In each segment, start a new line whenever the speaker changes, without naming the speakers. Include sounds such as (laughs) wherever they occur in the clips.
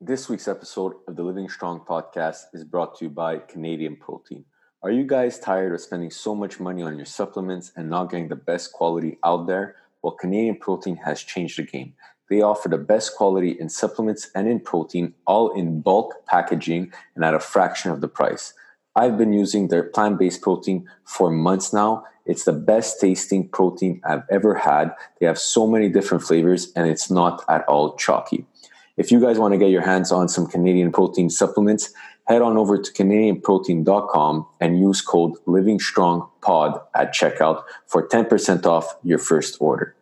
This week's episode of the Living Strong podcast is brought to you by Canadian Protein. Are you guys tired of spending so much money on your supplements and not getting the best quality out there? Well, Canadian Protein has changed the game. They offer the best quality in supplements and in protein, all in bulk packaging and at a fraction of the price. I've been using their plant based protein for months now. It's the best tasting protein I've ever had. They have so many different flavors and it's not at all chalky. If you guys want to get your hands on some Canadian protein supplements, head on over to canadianprotein.com and use code livingstrongpod at checkout for 10% off your first order.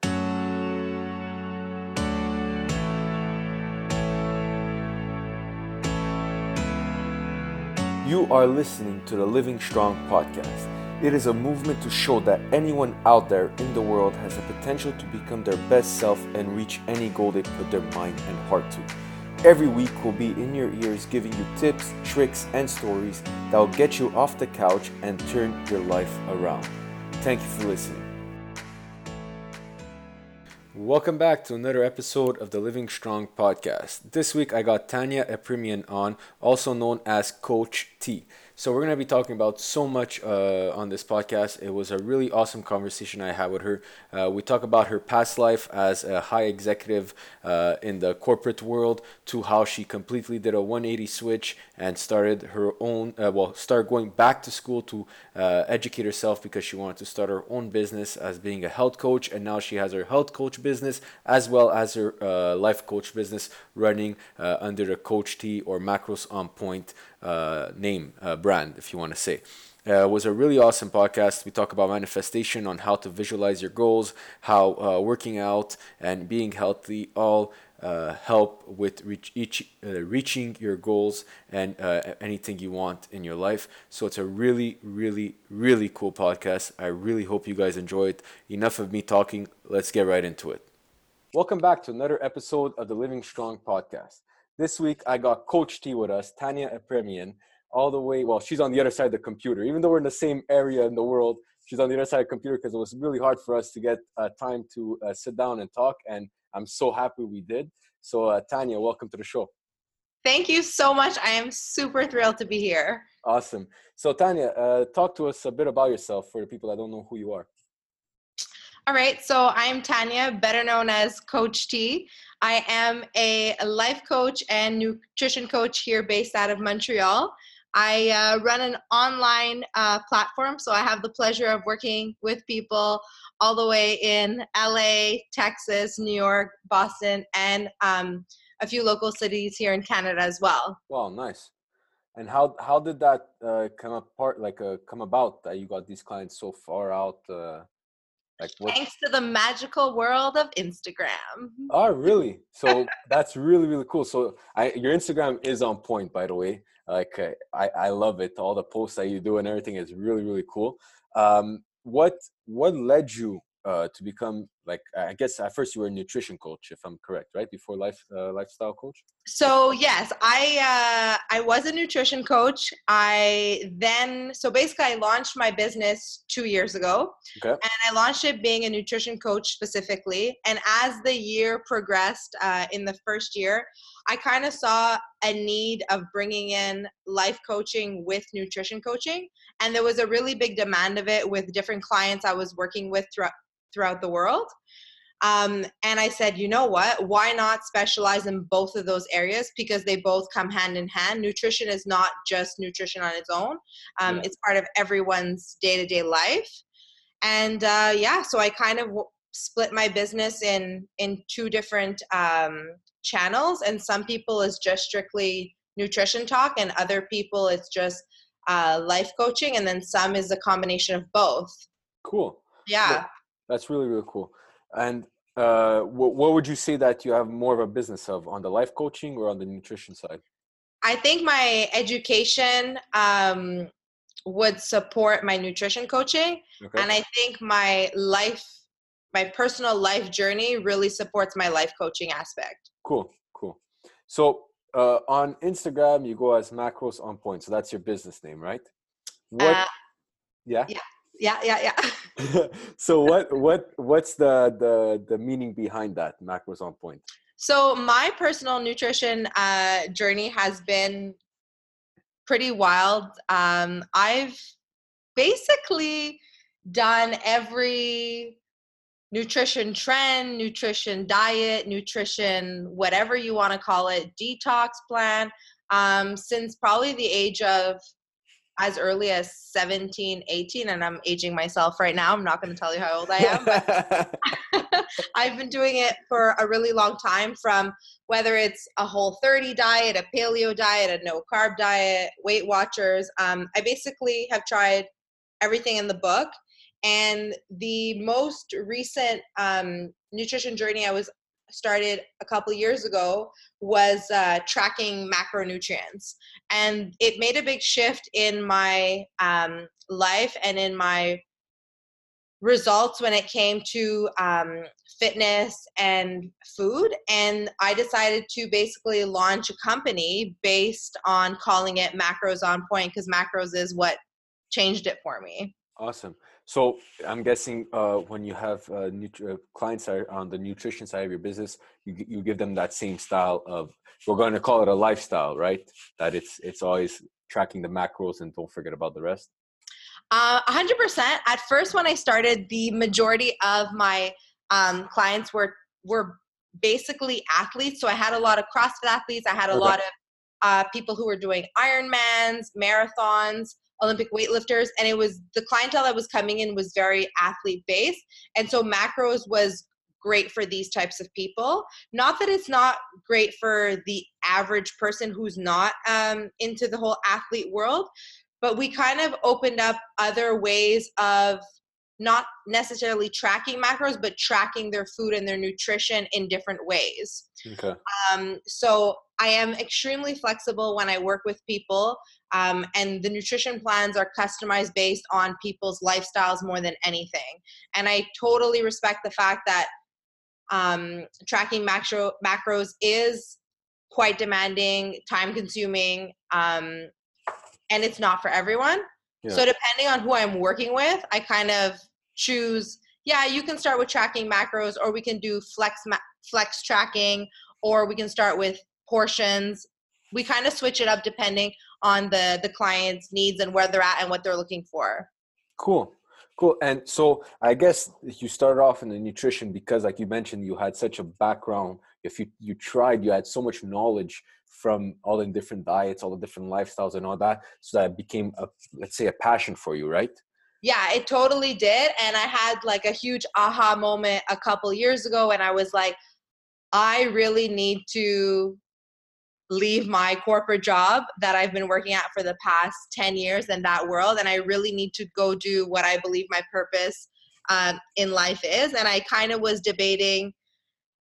You are listening to the Living Strong podcast. It is a movement to show that anyone out there in the world has the potential to become their best self and reach any goal they put their mind and heart to. Every week will be in your ears giving you tips, tricks, and stories that will get you off the couch and turn your life around. Thank you for listening. Welcome back to another episode of the Living Strong podcast. This week I got Tanya Epremian on, also known as Coach T. So we're to be talking about so much uh, on this podcast. It was a really awesome conversation I had with her. Uh, we talk about her past life as a high executive uh, in the corporate world to how she completely did a 180 switch and started her own, uh, well, started going back to school to uh, educate herself because she wanted to start her own business as being a health coach. And now she has her health coach business as well as her uh, life coach business running under the Coach T or Macros on Point name, brand, if you want to say. Uh, was a really awesome podcast. We talk about manifestation, on how to visualize your goals, how uh, working out and being healthy all uh, help with reach, each, uh, reaching your goals and anything you want in your life. So it's a really, really, really cool podcast. I really hope you guys enjoy it. Enough of me talking. Let's get right into it. Welcome back to another episode of the Living Strong podcast. This week I got Coach T with us, Tanya Epremian, all the way. Well, she's on the other side of the computer. Even though we're in the same area in the world, she's on the other side of the computer because it was really hard for us to get uh, time to uh, sit down and talk. And I'm so happy we did. So, uh, Tanya, welcome to the show.
Thank you so much. I am super thrilled to be here.
Awesome. So, Tanya, uh, talk to us a bit about yourself for the people that don't know who you are.
All right, so I'm Tanya, better known as Coach T. I am a life coach and nutrition coach here based out of Montreal. I uh, run an online uh, platform, so I have the pleasure of working with people all the way in LA, Texas, New York, Boston, and um, a few local cities here in Canada as well.
Wow, nice. And how how did that uh, come apart? Like uh, come about that you got these clients so far out? Uh,
like what? Thanks to the magical world of Instagram.
Oh, really? So that's really really cool. So I, your Instagram is on point, by the way. Like uh, I, I love it. All the posts that you do and everything is really really cool. Um, what what led you uh, to become like I guess at first you were a nutrition coach, if I'm correct, right? Before life uh, lifestyle coach.
So yes, I uh, I was a nutrition coach. I then so basically I launched my business two years ago, okay. and I launched it being a nutrition coach specifically. And as the year progressed, uh, in the first year, I kind of saw a need of bringing in life coaching with nutrition coaching, and there was a really big demand of it with different clients I was working with throughout throughout the world. Um, and I said, you know what? Why not specialize in both of those areas because they both come hand in hand. Nutrition is not just nutrition on its own, um, yeah. it's part of everyone's day to day life. And uh, yeah, so I kind of w- split my business in in two different um, channels, and some people is just strictly nutrition talk, and other people it's just uh, life coaching, and then some is a combination of both.
Cool.
Yeah.
That's really really cool. And uh, what, what would you say that you have more of a business of on the life coaching or on the nutrition side?
I think my education um, would support my nutrition coaching, okay. and I think my life, my personal life journey, really supports my life coaching aspect.
Cool, cool. So uh, on Instagram, you go as Macros on Point. So that's your business name, right?
What? Uh, yeah. Yeah yeah yeah
yeah (laughs) (laughs) so what what what's the the the meaning behind that macros on point
So my personal nutrition uh, journey has been pretty wild. Um, I've basically done every nutrition trend, nutrition diet, nutrition, whatever you want to call it, detox plan, um, since probably the age of as early as 17, 18, and I'm aging myself right now. I'm not going to tell you how old I am, but (laughs) I've been doing it for a really long time from whether it's a whole 30 diet, a paleo diet, a no carb diet, Weight Watchers. Um, I basically have tried everything in the book. And the most recent um, nutrition journey I was started a couple years ago was uh, tracking macronutrients. And it made a big shift in my um, life and in my results when it came to um, fitness and food. And i decided to basically launch a company based on calling it macros on point because macros is what changed it for me.
Awesome so I'm guessing uh, when you have uh, nutri- uh, clients are on the nutrition side of your business, you you give them that same style of we're going to call it a lifestyle, right? That it's it's always tracking the macros and don't forget about the rest.
Uh, 100%. At first, when I started, the majority of my um, clients were were basically athletes. So I had a lot of CrossFit athletes. I had a okay. lot of uh, people who were doing Ironmans, marathons. Olympic weightlifters, and it was the clientele that was coming in was very athlete based, and so macros was great for these types of people. Not that it's not great for the average person who's not um, into the whole athlete world, but we kind of opened up other ways of not necessarily tracking macros, but tracking their food and their nutrition in different ways. Okay. Um, so I am extremely flexible when I work with people, um, and the nutrition plans are customized based on people's lifestyles more than anything. And I totally respect the fact that um, tracking macro macros is quite demanding, time consuming, um, and it's not for everyone. Yeah. So depending on who I'm working with, I kind of choose. Yeah, you can start with tracking macros, or we can do flex ma- flex tracking, or we can start with portions. We kind of switch it up depending on the the client's needs and where they're at and what they're looking for.
Cool. Cool. And so I guess you started off in the nutrition because like you mentioned you had such a background. If you you tried, you had so much knowledge from all the different diets, all the different lifestyles and all that. So that became a let's say a passion for you, right?
Yeah, it totally did. And I had like a huge aha moment a couple years ago and I was like, I really need to leave my corporate job that I've been working at for the past 10 years in that world. And I really need to go do what I believe my purpose um, in life is. And I kind of was debating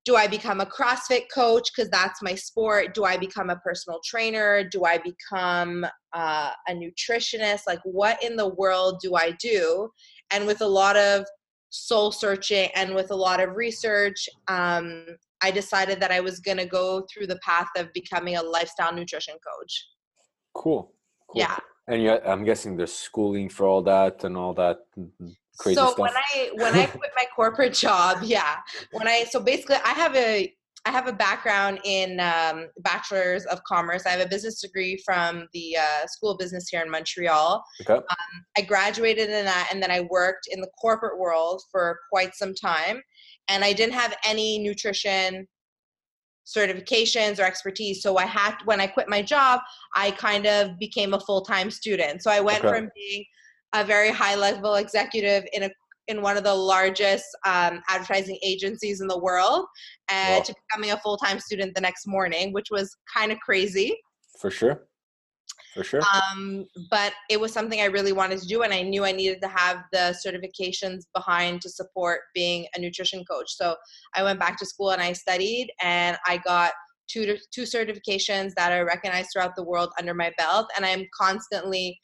do I become a CrossFit coach because that's my sport? Do I become a personal trainer? Do I become uh, a nutritionist? Like, what in the world do I do? And with a lot of soul searching and with a lot of research, um, I decided that I was going to go through the path of becoming a lifestyle nutrition coach.
Cool. cool. Yeah. And you, I'm guessing there's schooling for all that and all that crazy so stuff.
when I when I quit my corporate job, (laughs) yeah, when I so basically I have a I have a background in um, bachelor's of commerce. I have a business degree from the uh, School of Business here in Montreal. Okay. Um, I graduated in that, and then I worked in the corporate world for quite some time and I didn't have any nutrition certifications or expertise. So I had when I quit my job, I kind of became a full-time student. So I went okay. from being a very high level executive in a in one of the largest um, advertising agencies in the world and wow. to becoming a full-time student the next morning which was kind of crazy
for sure for sure.
Um, but it was something I really wanted to do, and I knew I needed to have the certifications behind to support being a nutrition coach. So I went back to school and I studied, and I got two two certifications that are recognized throughout the world under my belt, and I'm constantly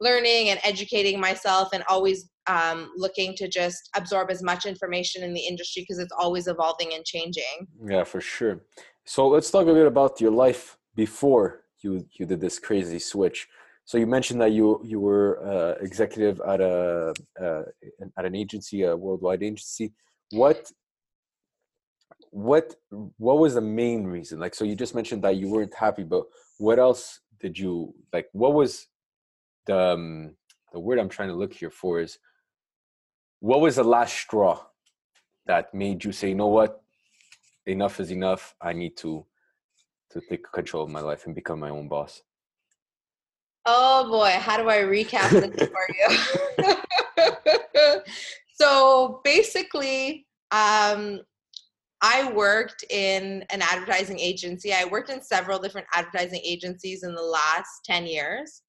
learning and educating myself, and always um, looking to just absorb as much information in the industry because it's always evolving and changing.
Yeah, for sure. So let's talk a bit about your life before you you did this crazy switch. So you mentioned that you you were uh, executive at a uh, at an agency, a worldwide agency. What what what was the main reason? Like, so you just mentioned that you weren't happy, but what else did you like? What was the um, the word I'm trying to look here for is what was the last straw that made you say, you know what, enough is enough. I need to to take control of my life and become my own boss.
Oh boy, how do I recap this (laughs) for you? (laughs) so basically, um, I worked in an advertising agency. I worked in several different advertising agencies in the last 10 years.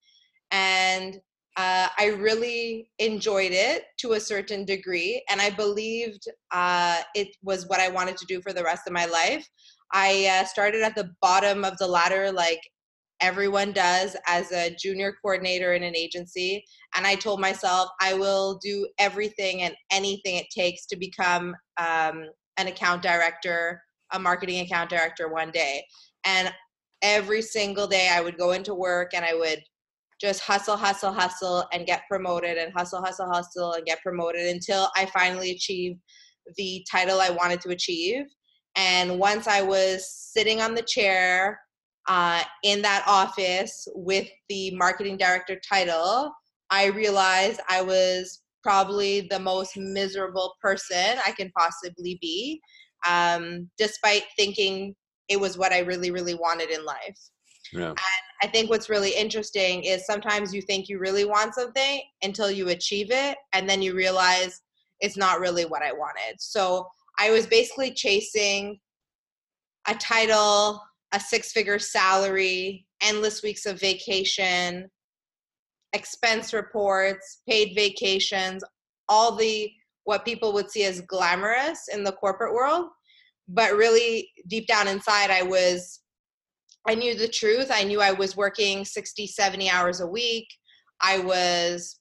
And uh, I really enjoyed it to a certain degree. And I believed uh, it was what I wanted to do for the rest of my life. I uh, started at the bottom of the ladder, like everyone does as a junior coordinator in an agency. And I told myself I will do everything and anything it takes to become um, an account director, a marketing account director one day. And every single day I would go into work and I would just hustle, hustle, hustle and get promoted and hustle, hustle, hustle and get promoted until I finally achieved the title I wanted to achieve. And once I was sitting on the chair uh, in that office with the marketing director title, I realized I was probably the most miserable person I can possibly be, um, despite thinking it was what I really, really wanted in life. Yeah. And I think what's really interesting is sometimes you think you really want something until you achieve it, and then you realize it's not really what I wanted. So I was basically chasing a title, a six figure salary, endless weeks of vacation, expense reports, paid vacations, all the what people would see as glamorous in the corporate world. But really, deep down inside, I was, I knew the truth. I knew I was working 60, 70 hours a week. I was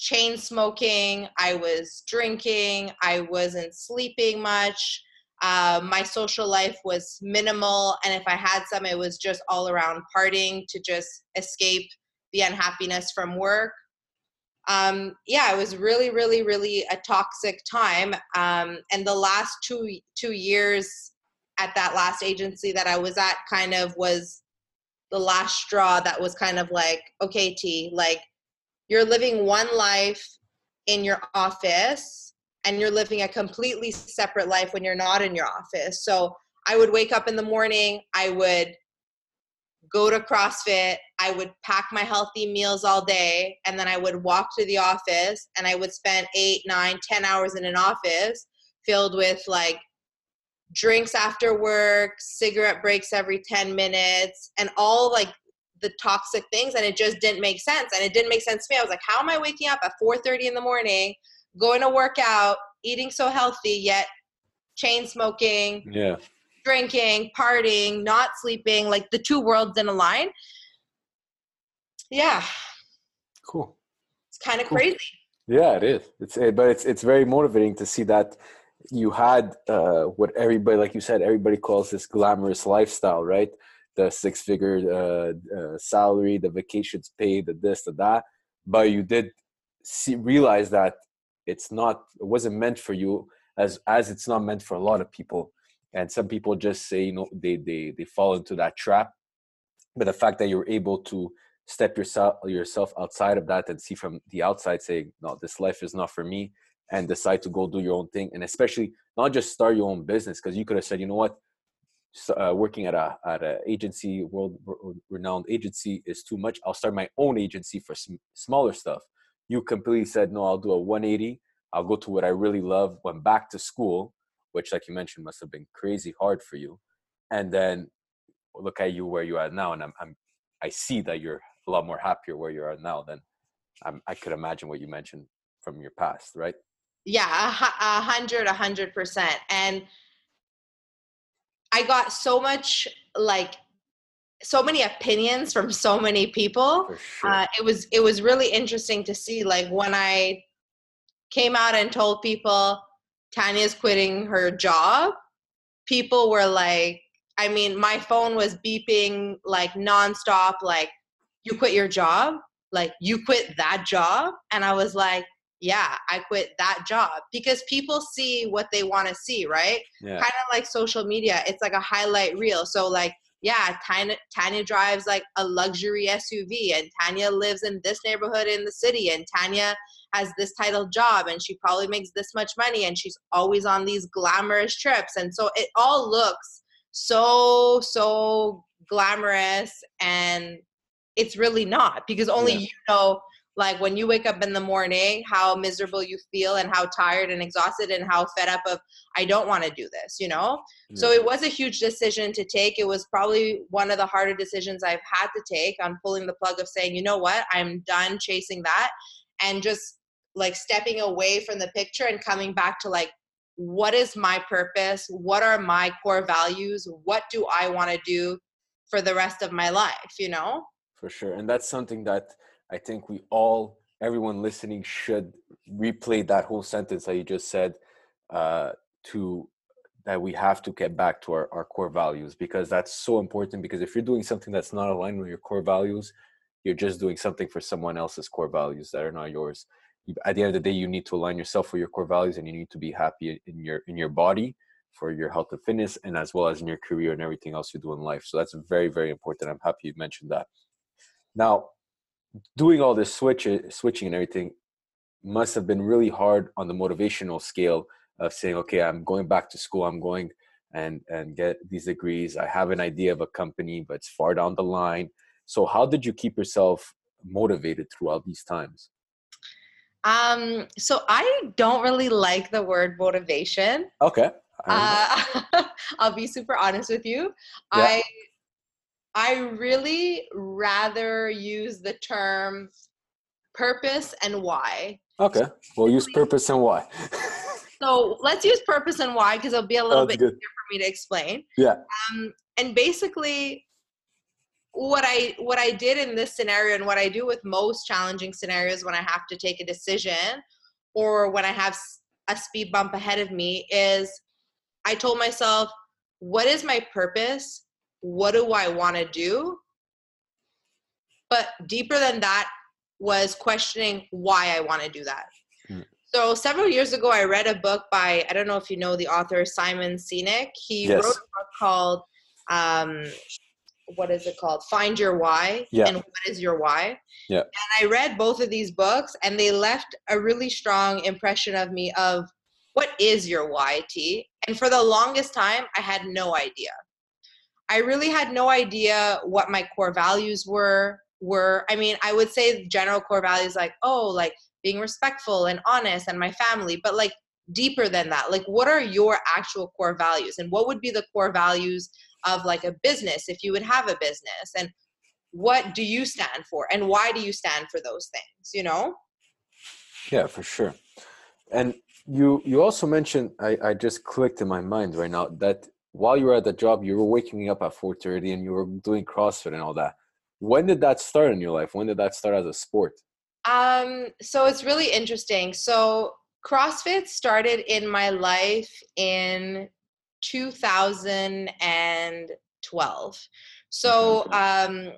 chain smoking. I was drinking. I wasn't sleeping much. Uh, my social life was minimal. And if I had some, it was just all around partying to just escape the unhappiness from work. Um, yeah, it was really, really, really a toxic time. Um, and the last two two years at that last agency that I was at kind of was the last straw that was kind of like, okay, T, like you're living one life in your office and you're living a completely separate life when you're not in your office. So I would wake up in the morning, I would go to CrossFit, I would pack my healthy meals all day, and then I would walk to the office and I would spend eight, nine, ten hours in an office filled with like drinks after work, cigarette breaks every 10 minutes, and all like the toxic things. And it just didn't make sense. And it didn't make sense to me. I was like, how am I waking up at 4:30 in the morning, going to work out, eating so healthy, yet chain smoking?
Yeah
drinking, partying, not sleeping, like the two worlds in a line. Yeah.
Cool.
It's kind of cool. crazy.
Yeah, it is. It's eh, but it's it's very motivating to see that you had uh, what everybody, like you said, everybody calls this glamorous lifestyle, right? The six figure uh, uh, salary, the vacations paid, the this, the that. But you did see, realize that it's not, it wasn't meant for you as as it's not meant for a lot of people. And some people just say you know they they they fall into that trap. But the fact that you're able to step yourself yourself outside of that and see from the outside saying no this life is not for me and decide to go do your own thing and especially not just start your own business because you could have said you know what uh, working at a at an agency world renowned agency is too much i'll start my own agency for some smaller stuff you completely said no i'll do a 180 i'll go to what i really love went back to school which, like you mentioned, must have been crazy hard for you. And then look at you where you are now, and I'm, I'm I see that you're a lot more happier where you are now than I'm, I could imagine what you mentioned from your past, right?
Yeah, a hundred, a hundred percent. And I got so much like so many opinions from so many people. Sure. Uh, it was it was really interesting to see like when I came out and told people Tanya's quitting her job, people were like, I mean, my phone was beeping like nonstop, like, you quit your job? Like, you quit that job? And I was like, yeah, I quit that job because people see what they want to see, right? Yeah. Kind of like social media. It's like a highlight reel. So like, yeah, Tanya, Tanya drives like a luxury SUV and Tanya lives in this neighborhood in the city and Tanya has this title job and she probably makes this much money and she's always on these glamorous trips. And so it all looks so, so glamorous and it's really not because only yeah. you know like when you wake up in the morning how miserable you feel and how tired and exhausted and how fed up of i don't want to do this you know? So mm. it was a huge decision to take. It was probably one of the harder decisions i've had to take. On pulling the plug of saying you know what? I'm done chasing that and just like stepping away from the picture and coming back to like what is my purpose? What are my core values? What do i want to do for the rest of my life you know?
For sure and that's something that i think we all everyone listening should replay that whole sentence that you just said uh, to that we have to get back to our, our core values because that's so important because if you're doing something that's not aligned with your core values you're just doing something for someone else's core values that are not yours. At the end of the day you need to align yourself with your core values and you need to be happy in your in your body for your health and fitness and as well as in your career and everything else you do in life. So that's very very important. I'm happy you mentioned that. Now doing all this switch switching and everything must have been really hard on the motivational scale of saying okay i'm going back to school i'm going and and get these degrees i have an idea of a company but it's far down the line so how did you keep yourself motivated throughout these times
um, so I don't really like the word motivation.
Okay.
Uh, (laughs) I'll be super honest with you. Yeah. I I really rather use the term purpose and why.
Okay. We'll use purpose and why.
so let's use purpose and why because it'll be a little That's bit good. easier for me to explain.
Yeah.
Um, and basically, what I what I did in this scenario and what I do with most challenging scenarios when I have to take a decision or when I have a speed bump ahead of me is I told myself, what is my purpose? What do I want to do? But deeper than that was questioning why I want to do that. Hmm. So several years ago, I read a book by I don't know if you know the author Simon Sinek. He yes. wrote a book called um, what is it called? Find Your Why
yeah.
and What is Your Why?
Yeah.
And I read both of these books and they left a really strong impression of me of what is your why, T? And for the longest time, I had no idea. I really had no idea what my core values were. Were I mean, I would say general core values like, oh, like being respectful and honest and my family, but like deeper than that. Like, what are your actual core values? And what would be the core values of like a business if you would have a business and what do you stand for and why do you stand for those things you know
yeah for sure and you you also mentioned i i just clicked in my mind right now that while you were at the job you were waking up at 4.30 and you were doing crossfit and all that. When did that start in your life? When did that start as a sport?
Um so it's really interesting. So crossfit started in my life in 2012. So um,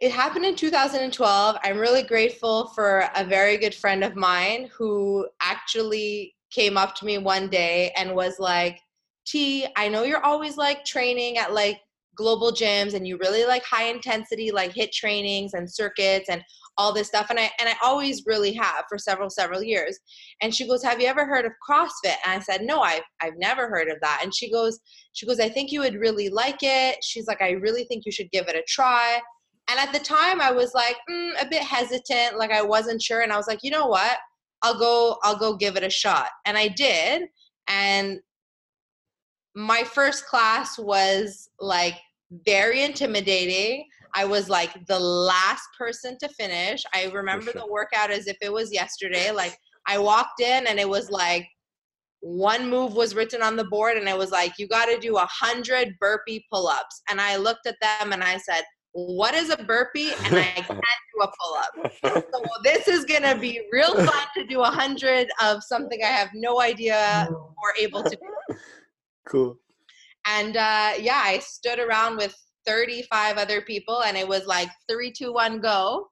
it happened in 2012. I'm really grateful for a very good friend of mine who actually came up to me one day and was like, T, I know you're always like training at like global gyms and you really like high intensity like HIIT trainings and circuits and all this stuff and i and i always really have for several several years. And she goes have you ever heard of crossfit? And i said no i've i've never heard of that. And she goes she goes i think you would really like it. She's like i really think you should give it a try. And at the time i was like mm, a bit hesitant like i wasn't sure and i was like you know what? I'll go i'll go give it a shot. And i did and my first class was like very intimidating I was like the last person to finish. I remember sure. the workout as if it was yesterday. Like I walked in and it was like one move was written on the board and it was like you got to do a hundred burpee pull-ups and i looked at them and i said what is a burpee and i (laughs) can't do a pull-up so this is going to be real fun to do a hundred of something i have no idea (laughs) or able to do
cool
and uh, yeah i stood around with 35 other people and it was like three two one go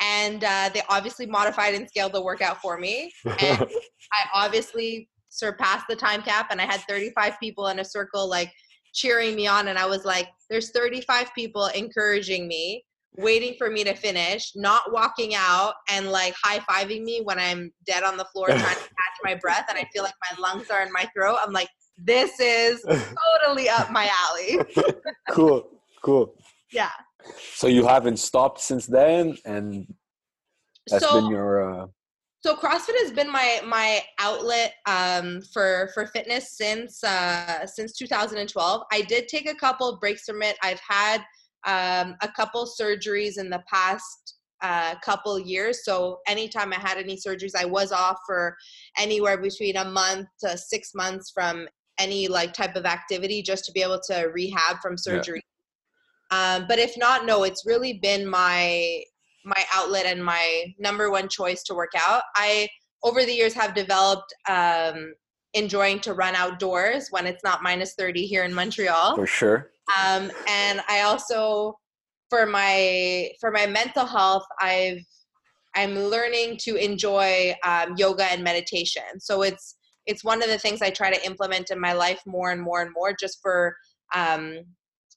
and uh, they obviously modified and scaled the workout for me. And (laughs) I obviously surpassed the time cap, and I had 35 people in a circle like cheering me on, and I was like, "There's 35 people encouraging me." waiting for me to finish, not walking out and like high fiving me when I'm dead on the floor trying to (laughs) catch my breath and I feel like my lungs are in my throat. I'm like, this is totally up my alley. (laughs)
cool, cool.
Yeah.
So you haven't stopped since then, and that's so, been your. Uh...
So CrossFit has been my my outlet um, for for fitness since uh, since 2012. I did take a couple breaks from it. I've had um, a couple surgeries in the past uh, couple years. So anytime I had any surgeries, I was off for anywhere between a month to six months from any like type of activity just to be able to rehab from surgery. Yeah. Um, but if not, no, it's really been my my outlet and my number one choice to work out. I over the years have developed um, enjoying to run outdoors when it's not minus 30 here in Montreal.
For sure.
Um, and I also for my for my mental health, I've I'm learning to enjoy um, yoga and meditation. So it's it's one of the things I try to implement in my life more and more and more, just for um,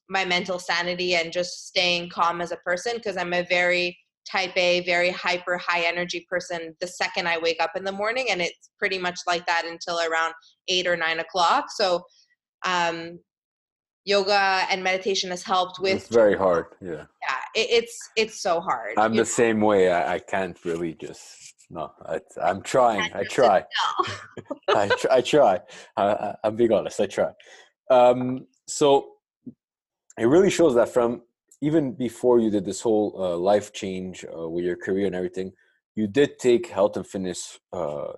my mental sanity and just staying calm as a person. Because I'm a very type A, very hyper high energy person the second I wake up in the morning, and it's pretty much like that until around eight or nine o'clock. So um, yoga and meditation has helped with
it's very hard yeah
yeah it, it's it's so hard
i'm the know? same way I, I can't really just no I, i'm trying i try. I, try I try. I, i'm being honest i try. Um so it really shows that from even before you did this whole uh, life change uh, with your career and everything you did take health and fitness uh,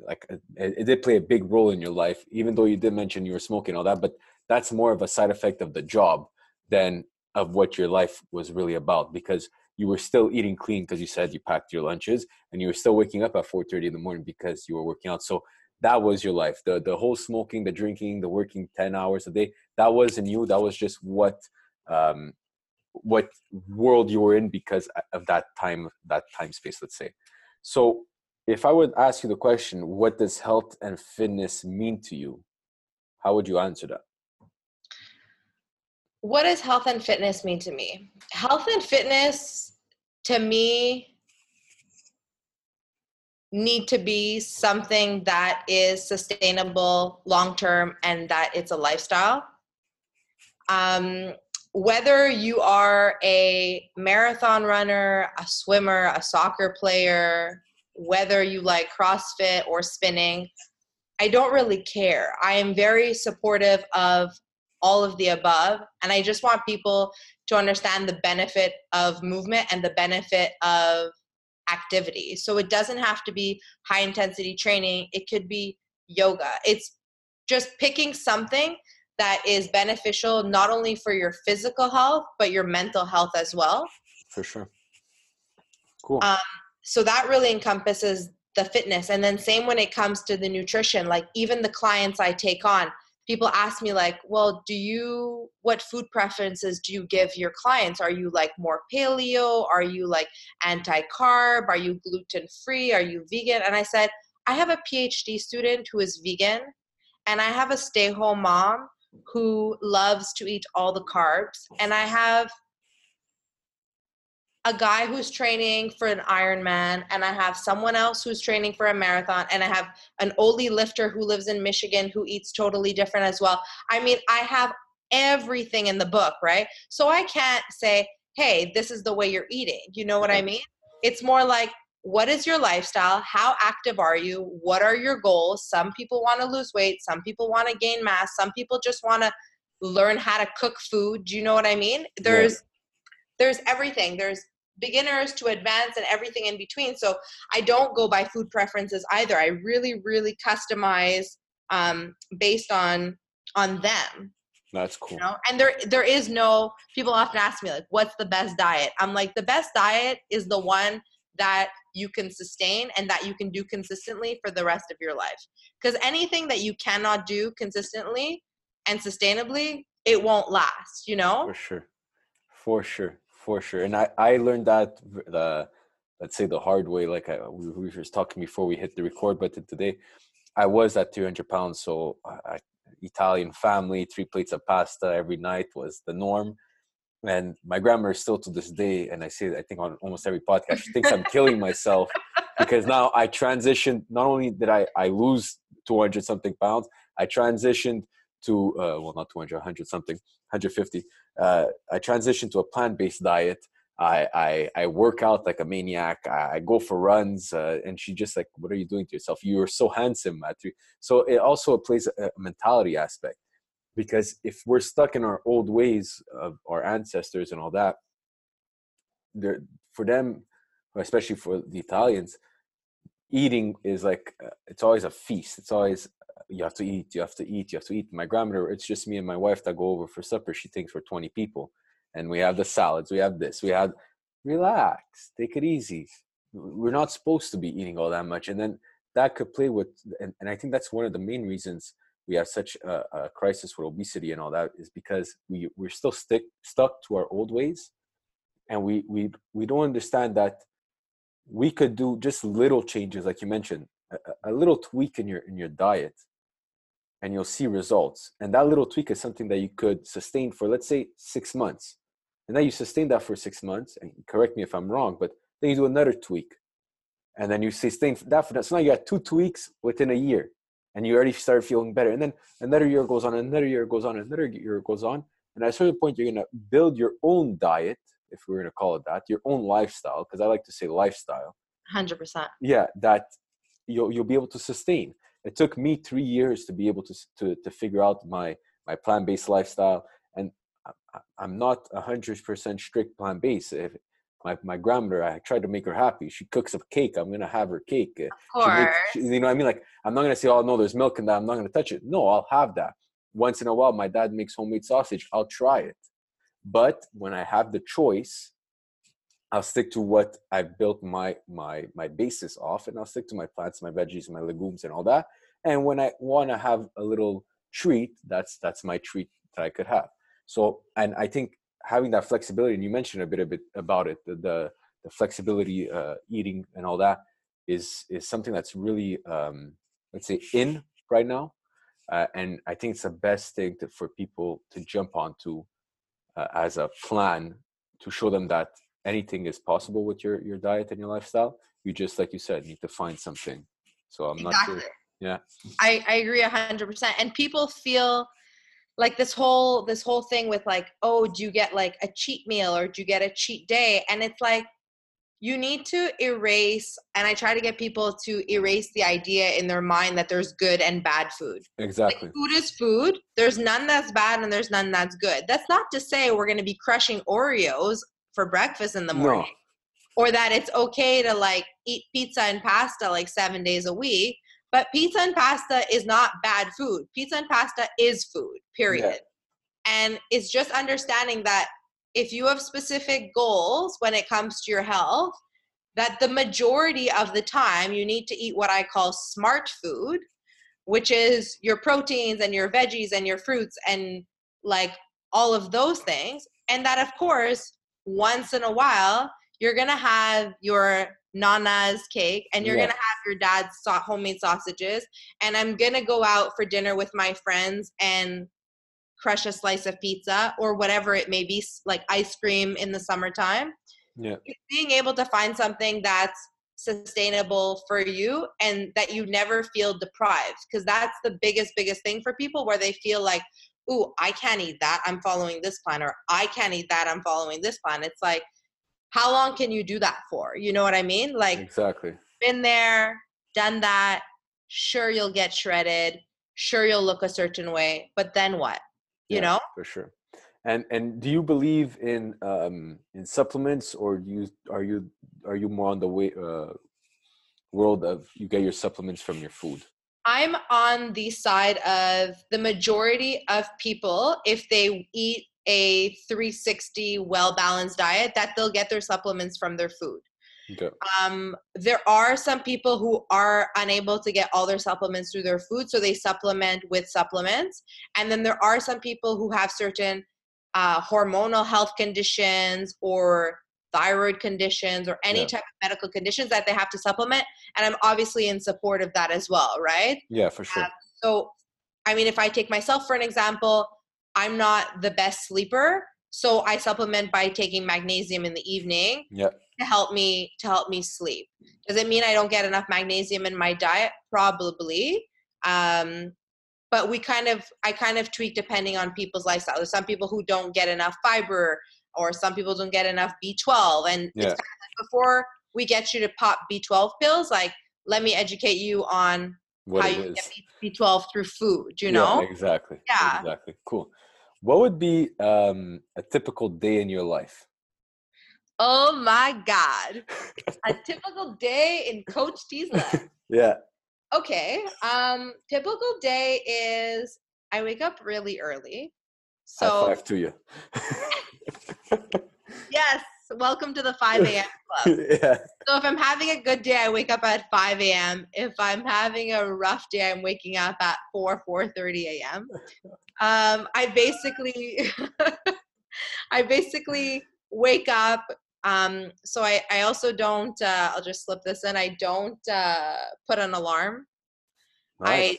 like it, it, did play a big role in your life even though you did mention you were smoking all that but that's more of a side effect of the job than of what your life was really about because you were still eating clean because you said you packed your lunches and you were still waking up at 4.30 in the morning because you were working out. So that was your life. The the whole smoking the drinking the working 10 hours a day that wasn't you. That was just what um what world you were in because of that time that time space let's say. So if i would ask you the question what does health and fitness mean to you? How would you answer that
what does health and fitness mean to me? Health and fitness to me need to be something that is sustainable long term and that it's a lifestyle. Um, whether you are a marathon runner, a swimmer, a soccer player, whether you like CrossFit or spinning, I don't really care. I am very supportive of all of the above. And I just want people to understand the benefit of movement and the benefit of activity. So it doesn't have to be high intensity training, it could be yoga. It's just picking something that is beneficial not only for your physical health, but your mental health as well.
For sure. Cool.
Um, so that really encompasses the fitness. And then, same when it comes to the nutrition, like even the clients I take on, people ask me like well do you what food preferences do you give your clients? Are you like more paleo? Are you like anti-carb? Are you gluten free are you vegan? And i said i have a phd student who is vegan and i have a stay home mom who loves to eat all the carbs and i have a guy who's training for an Ironman, and I have someone else who's training for a marathon, and I have an Oly lifter who lives in Michigan who eats totally different as well. I mean, I have everything in the book, right? So I can't say, hey, this is the way you're eating. You know what I mean? It's more like, what is your lifestyle? How active are you? What are your goals? Some people want to lose weight, some people want to gain mass, some people just want to learn how to cook food. Do you know what I mean? There's yeah. there's everything. There's beginners to advanced and everything in between. So I don't go by food preferences either. I really, really customize um, based on on them.
That's cool.
You know? And there there is no people often ask me like what's the best diet? I'm like the best diet is the one that you can sustain and that you can do consistently for the rest of your life. Cuz anything that you cannot do consistently and sustainably, it won't last, you know?
For sure. For sure For sure, and I I learned that the let's say the hard way. Like I, we, we were talking before we hit the record, button today I was at 300 pounds, so I, Italian family, three plates of pasta every night was the norm. And my grandma is still to this day, and I say I think on almost every podcast, she thinks I'm killing myself because now I transitioned. Not only did I I lose 200 something pounds, I transitioned to uh, well not 200, 100 something, 150. Uh, I transitioned to a plant based diet. I, I I work out like a maniac. I, I go for runs, uh, and she just like, "What are you doing to yourself? You are so handsome, Matthew." So it also plays a, mentality aspect because if we're stuck in our old ways of our ancestors and all that, there for them, especially for the Italians, eating is like uh, it's always a feast. It's always you have to eat, you have to eat, you have to eat. My grandmother, it's just me and my wife that go over for supper. She thinks we're 20 people and we have the salads, we have this, we have relax, take it easy. We're not supposed to be eating all that much. And then that could play with, and, and I think that's one of the main reasons we have such a, a crisis with obesity and all that is because we, we're still stick, stuck to our old ways. And we, we, we don't understand that we could do just little changes, like you mentioned, a, a little tweak in your, in your diet and you'll see results. And that little tweak is something that you could sustain for, let's say, six months. And then you sustain that for six months and correct me if i'm wrong but then you do another tweak. And then you sustain that for that so now you got two tweaks within a year and you already start feeling better. And then another year goes on another year goes on another year goes on. And at a certain point you're going to build your own diet if we're going to call it that your own lifestyle because i like to say lifestyle.
100%
yeah that you'll, you'll be able to sustain it took me three years to be able to, to, to figure out my, my plant-based lifestyle and I'm not a hundred percent strict plant based. If my, my grandmother, I tried to make her happy. She cooks a cake. I'm gonna have her cake.
Uh, of course. Makes,
she, you know what I mean? Like I'm not gonna say, oh no, there's milk in that. I'm not gonna touch it. No, I'll have that. Once in a while, my dad makes homemade sausage. I'll try it. But when I have the choice, I'll stick to what I've built my my my basis off, and I'll stick to my plants, my veggies, my legumes, and all that. And when I want to have a little treat, that's that's my treat that I could have. So, and I think having that flexibility, and you mentioned a bit a bit about it, the the, the flexibility, uh, eating, and all that is is something that's really um, let's say in right now, uh, and I think it's the best thing to, for people to jump onto uh, as a plan to show them that anything is possible with your your diet and your lifestyle. You just like you said need to find something. So I'm exactly. not sure. Yeah,
I I agree a hundred percent, and people feel like this whole this whole thing with like oh do you get like a cheat meal or do you get a cheat day and it's like you need to erase and i try to get people to erase the idea in their mind that there's good and bad food
exactly
like food is food there's none that's bad and there's none that's good that's not to say we're going to be crushing oreos for breakfast in the morning no. or that it's okay to like eat pizza and pasta like seven days a week but pizza and pasta is not bad food. Pizza and pasta is food, period. Yeah. And it's just understanding that if you have specific goals when it comes to your health, that the majority of the time you need to eat what I call smart food, which is your proteins and your veggies and your fruits and like all of those things. And that, of course, once in a while, you're gonna have your nana's cake and you're yeah. gonna have your dad's homemade sausages. And i'm gonna go out for dinner with my friends and crush a slice of pizza or whatever it may be like ice cream in the summertime.
Yeah.
Being able to find something that's sustainable for you and that you never feel deprived because that's the biggest biggest thing for people where they feel like ooh i can't eat that i'm following this plan or i can't eat that i'm following this plan it's like how long can you do that for? You know what I mean? Like
exactly.
Been there, done that. Sure, you'll get shredded. Sure, you'll look a certain way, but then what? You yeah, know?
For sure. And and do you believe in um, in supplements, or you are you are you more on the way uh, world of you get your supplements from your food?
I'm on the side of the majority of people, if they eat a 360 well balanced diet that they'll get their supplements from their food. Okay. Um, there are some people who are unable to get all their supplements through their food, so they supplement with supplements. And then there are some people who have certain uh, hormonal health conditions or thyroid conditions or any yeah. type of medical conditions that they have to supplement and i'm obviously in support of that as well right?
Yeah for sure. Uh,
so i mean if i take myself for an example i'm not the best sleeper so i supplement by taking magnesium in the evening
yeah.
to help me to help me sleep. Does it mean i don't get enough magnesium in my diet? Probably um, but we kind of i kind of tweak depending on people's lifestyle. There's some people who don't get enough fiber or some people don't get enough b12 and yeah. kind of like before we get you to pop b12 pills like let me educate you on what how you is. get b12 through food you know
yeah, exactly
yeah
exactly cool what would be um, a typical day in your life
oh my god a (laughs) typical day in coach t's life
yeah
Okay. Um, typical day is I wake up really early. So
High five to you. (laughs)
yes. Welcome to the 5 a.m. club. (laughs) yeah. So if I'm having a good day, I wake up at 5 a.m. If I'm having a rough day, I'm waking up at 4, 4:30 a.m. Um, I basically (laughs) I basically wake up, um, so I, I also don't, uh, I'll just slip this in. I don't uh, put an alarm. Nice. I,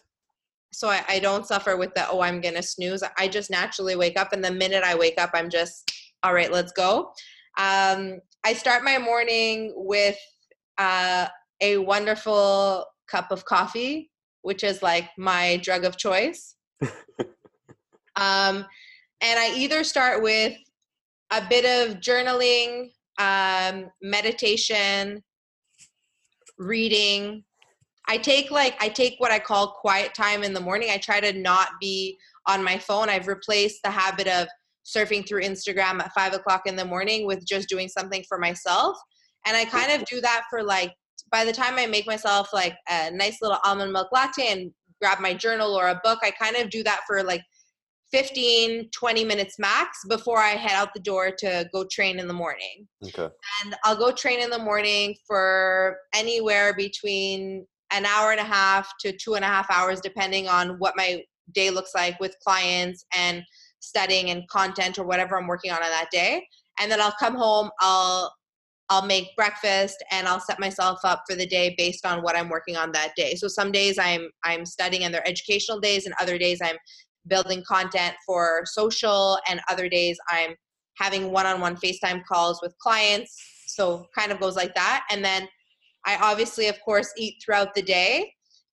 so I, I don't suffer with the, oh, I'm going to snooze. I just naturally wake up. And the minute I wake up, I'm just, all right, let's go. Um, I start my morning with uh, a wonderful cup of coffee, which is like my drug of choice. (laughs) um, and I either start with a bit of journaling, um, meditation, reading. I take like I take what I call quiet time in the morning. I try to not be on my phone. I've replaced the habit of surfing through Instagram at five o'clock in the morning with just doing something for myself. And I kind of do that for like by the time I make myself like a nice little almond milk latte and grab my journal or a book, I kind of do that for like 15 20 minutes max before i head out the door to go train in the morning
okay
and i'll go train in the morning for anywhere between an hour and a half to two and a half hours depending on what my day looks like with clients and studying and content or whatever i'm working on on that day and then i'll come home i'll I'll make breakfast and I'll set myself up for the day based on what I'm working on that day. So some days I'm I'm studying and they're educational days and other days I'm building content for social, and other days I'm having one on one FaceTime calls with clients. So kind of goes like that. And then I obviously, of course, eat throughout the day.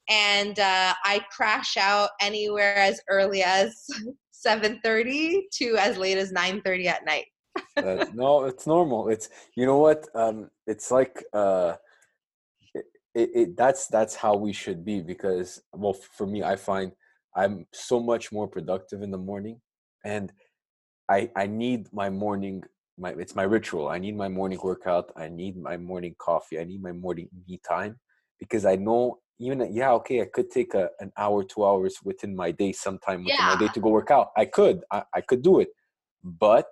And uh, I crash out anywhere as early as 7.30 to as late as 9.30 at night.
uh, no, it's normal. It's, you know what? Um, it's like, uh, it, it, it, that's, that's how we should be because, well, for me, I find I'm so much more productive in the morning, and I I need my morning. My it's my ritual. I need my morning workout. I need my morning coffee. I need my morning me time because I know even yeah okay I could take a, an hour two hours within my day sometime within yeah. my day to go work out. I could I, I could do it, but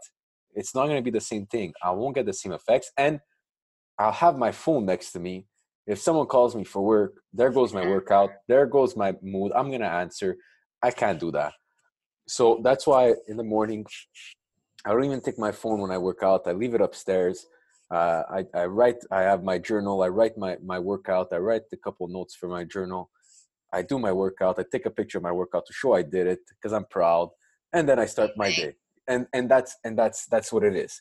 it's not going to be the same thing. I won't get the same effects, and I'll have my phone next to me if someone calls me for work, there goes my workout, there goes my mood. I'm gonna answer. I can't do that. So that's why in the morning, I don't even take my phone when I work out. I leave it upstairs. Uh, I, I write. I have my journal. I write my my workout. I write a couple notes for my journal. I do my workout. I take a picture of my workout to show I did it because I'm proud, and then I start my day. And and that's and that's that's what it is.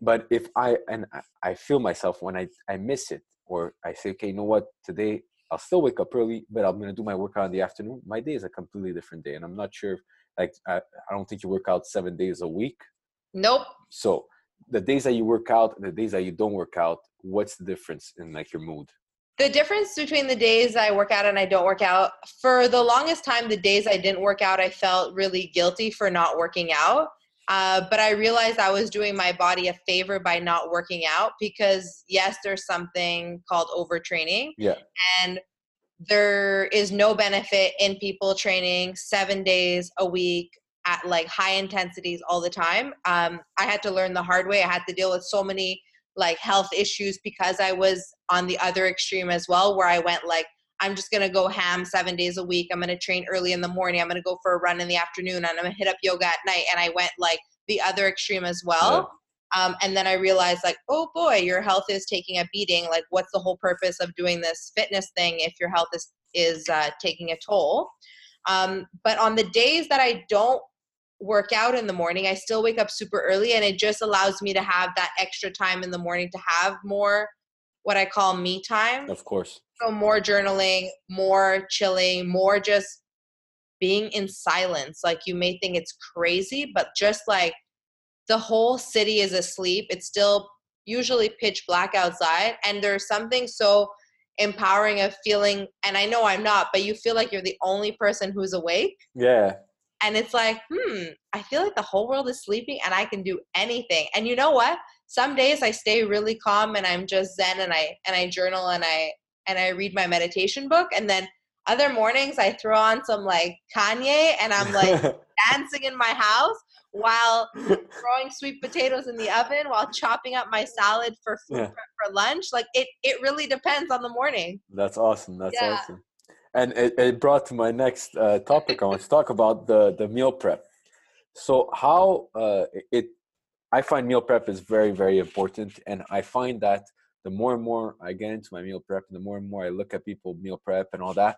But if I and I feel myself when I I miss it, or I say, okay, you know what, today I'll still wake up early, but I'm gonna do my workout in the afternoon. My day is a completely different day, and I'm not sure. If, like, I, I don't think you work out seven days a week.
Nope.
So the days that you work out and the days that you don't work out, what's the difference in like your mood?
The difference between the days I work out and I don't work out, for the longest time, the days I didn't work out, I felt really guilty for not working out. Uh, but I realized I was doing my body a favor by not working out because, yes, there's something called overtraining.
Yeah.
And there is no benefit in people training seven days a week at like high intensities all the time. Um, I had to learn the hard way. I had to deal with so many like health issues because I was on the other extreme as well, where I went like, I'm just gonna go ham seven days a week. I'm gonna train early in the morning. I'm gonna go for a run in the afternoon and I'm gonna hit up yoga at night. And I went like the other extreme as well. Yeah. Um, and then I realized, like, oh boy, your health is taking a beating. Like, what's the whole purpose of doing this fitness thing if your health is is uh, taking a toll? Um, but on the days that I don't work out in the morning, I still wake up super early, and it just allows me to have that extra time in the morning to have more what I call me time.
Of course.
So more journaling, more chilling, more just being in silence. Like you may think it's crazy, but just like the whole city is asleep, it's still usually pitch black outside. And there's something so empowering of feeling, and I know I'm not, but you feel like you're the only person who's awake.
Yeah.
And it's like, hmm, I feel like the whole world is sleeping and I can do anything. And you know what? Some days I stay really calm and I'm just zen and I and I journal and I and I read my meditation book and then other mornings I throw on some like Kanye and I'm like (laughs) dancing in my house while (laughs) throwing sweet potatoes in the oven while chopping up my salad for food yeah. for lunch. Like it it really depends on the morning.
That's awesome. That's yeah. awesome. And it, it brought to my next uh, topic. I want to talk about the the meal prep. So how uh, it I find meal prep is very very important, and I find that the more and more I get into my meal prep, and the more and more I look at people meal prep and all that,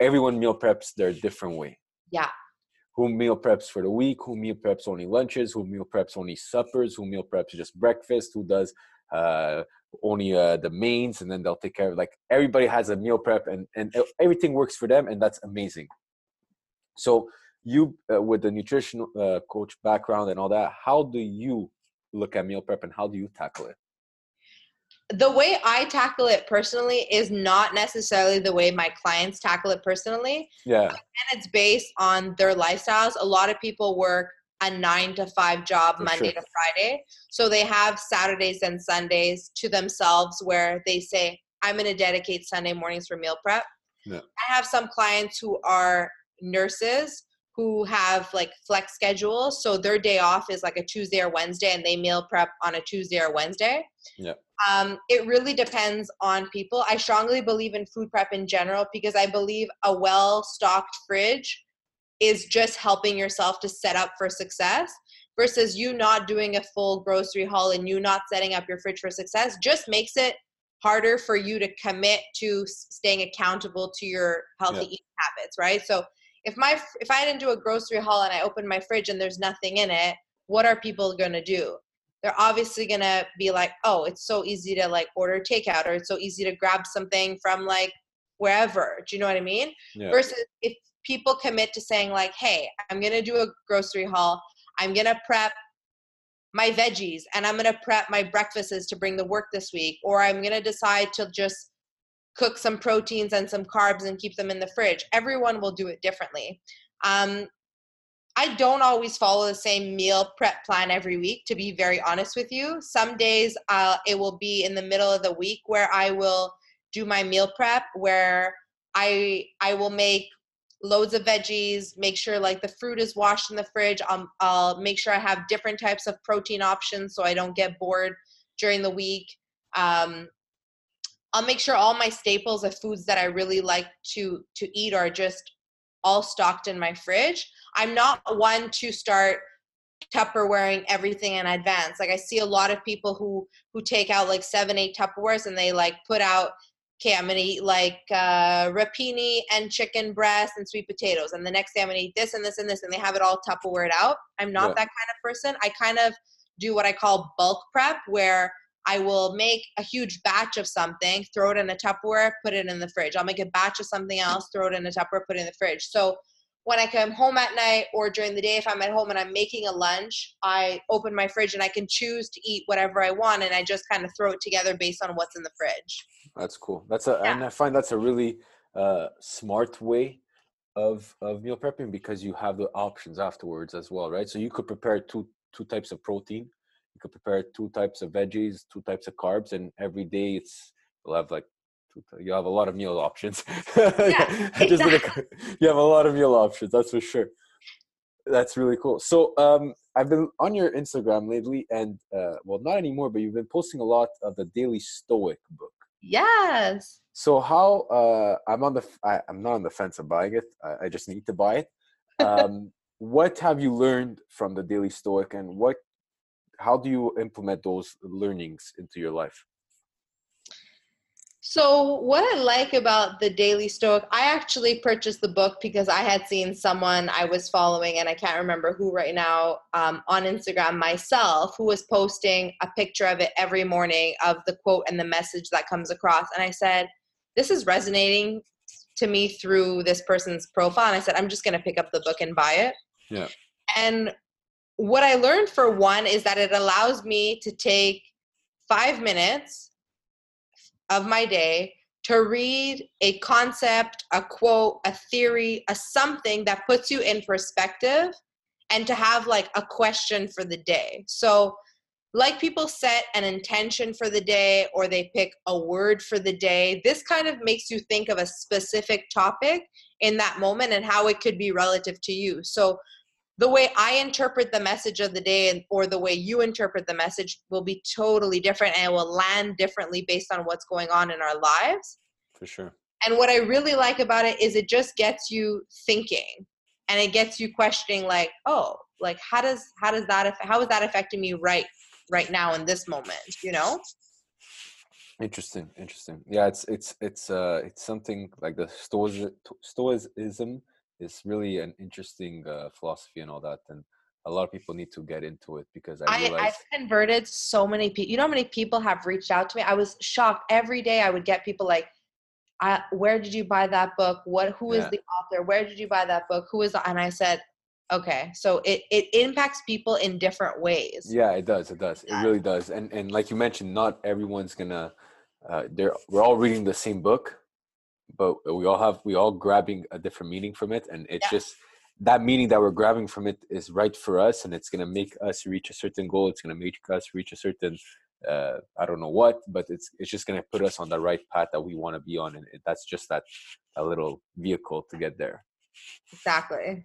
everyone meal preps their different way.
Yeah.
Who meal preps for the week? Who meal preps only lunches? Who meal preps only suppers? Who meal preps just breakfast? Who does uh, only uh, the mains and then they'll take care of like everybody has a meal prep and and everything works for them and that's amazing. So you uh, with the nutrition uh, coach background and all that, how do you look at meal prep and how do you tackle it?
the way I tackle it personally is not necessarily the way my clients tackle it personally.
Yeah.
And it's based on their lifestyles. A lot of people work a nine to five job For Monday sure. to Friday. So they have Saturdays and Sundays to themselves where they say, I'm going to dedicate Sunday mornings for meal prep. Yeah. I have some clients who are nurses who have like flex schedules. So their day off is like a Tuesday or Wednesday and they meal prep on a Tuesday or Wednesday.
Yeah.
Um, it really depends on people. I strongly believe in food prep in general because I believe a well stocked fridge is just helping yourself to set up for success versus you not doing a full grocery haul and you not setting up your fridge for success just makes it harder for you to commit to staying accountable to your healthy yeah. eating habits, right? So if my if I didn't do a grocery haul and I open my fridge and there's nothing in it, what are people going to do? they're obviously gonna be like, oh, it's so easy to like order takeout or it's so easy to grab something from like wherever. Do you know what I mean? Yeah. Versus if people commit to saying like, hey, I'm gonna do a grocery haul, I'm gonna prep my veggies and I'm gonna prep my breakfasts to bring to work this week, or I'm gonna decide to just cook some proteins and some carbs and keep them in the fridge. Everyone will do it differently. Um, I don't always follow the same meal prep plan every week, to be very honest with you. Some days uh, it will be in the middle of the week where I will do my meal prep, where I I will make loads of veggies, make sure like the fruit is washed in the fridge. Um, I'll make sure I have different types of protein options so I don't get bored during the week. Um, I'll make sure all my staples of foods that I really like to to eat are just all stocked in my fridge. I'm not one to start Tupperwaring everything in advance. Like I see a lot of people who who take out like seven, eight Tupperwares and they like put out, okay, I'm gonna eat like uh, rapini and chicken breast and sweet potatoes, and the next day I'm gonna eat this and this and this, and they have it all Tupperwared out. I'm not yeah. that kind of person. I kind of do what I call bulk prep, where I will make a huge batch of something, throw it in a Tupperware, put it in the fridge. I'll make a batch of something else, throw it in a Tupperware, put it in the fridge. So when I come home at night or during the day, if I'm at home and I'm making a lunch, I open my fridge and I can choose to eat whatever I want, and I just kind of throw it together based on what's in the fridge.
That's cool. That's a, yeah. and I find that's a really uh, smart way of of meal prepping because you have the options afterwards as well, right? So you could prepare two two types of protein you could prepare two types of veggies, two types of carbs, and every day it's you'll have like you have a lot of meal options. Yeah, (laughs) exactly. you have a lot of meal options. That's for sure. That's really cool. So um, I've been on your Instagram lately, and uh, well, not anymore, but you've been posting a lot of the Daily Stoic book.
Yes.
So how uh, I'm on the I, am not on the fence of buying it. I, I just need to buy it. Um, (laughs) what have you learned from the Daily Stoic, and what how do you implement those learnings into your life?
So, what I like about the Daily Stoic, I actually purchased the book because I had seen someone I was following, and I can't remember who right now, um, on Instagram myself, who was posting a picture of it every morning of the quote and the message that comes across. And I said, This is resonating to me through this person's profile. And I said, I'm just going to pick up the book and buy it.
Yeah.
And what I learned for one is that it allows me to take five minutes of my day to read a concept, a quote, a theory, a something that puts you in perspective and to have like a question for the day. So, like people set an intention for the day or they pick a word for the day, this kind of makes you think of a specific topic in that moment and how it could be relative to you. So, the way I interpret the message of the day or the way you interpret the message will be totally different and it will land differently based on what's going on in our lives.
For sure.
And what I really like about it is it just gets you thinking and it gets you questioning like, oh, like how does how does that how is that affecting me right right now in this moment, you know?
Interesting, interesting. Yeah, it's it's it's uh it's something like the stoicism is really an interesting uh, philosophy and all that and a lot of people need to get into it because I, realize...
I have converted so many people. You know how many people have reached out to me? I was shocked. Every day I would get people like, I, "Where did you buy that book? What? Who is yeah. the author? Where did you buy that book? Who is?" The, and I said, "Okay." So it it impacts people in different ways.
Yeah, it does. It does. It really does. And and like you mentioned, not everyone's gonna. Uh, they're we're all reading the same book, but we all have we all grabbing a different meaning from it and it's yeah. just that meaning that we're grabbing from it is right for us and it's going to make us reach a certain goal it's going to make us reach a certain uh, i don't know what but it's it's just going to put us on the right path that we want to be on and that's just that a little vehicle to get there.
Exactly.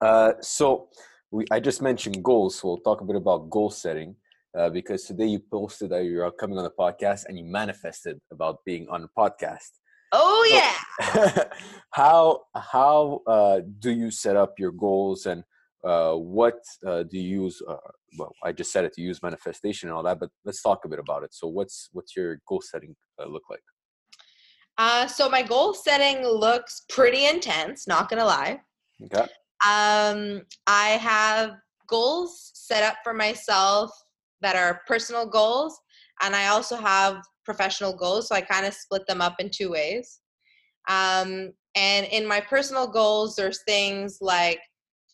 Uh, so we i just mentioned goals so we'll talk a bit about goal setting uh, because today you posted that you're coming on the podcast and you manifested about being on the podcast
Oh yeah. (laughs)
how how uh, do you set up your goals and uh, what uh, do you use? Uh, well, I just said it to use manifestation and all that, but let's talk a bit about it. So, what's what's your goal setting uh, look like?
Uh, so my goal setting looks pretty intense. Not gonna lie.
Okay.
Um, I have goals set up for myself that are personal goals, and I also have professional goals. So I kind of split them up in two ways. Um, and in my personal goals, there's things like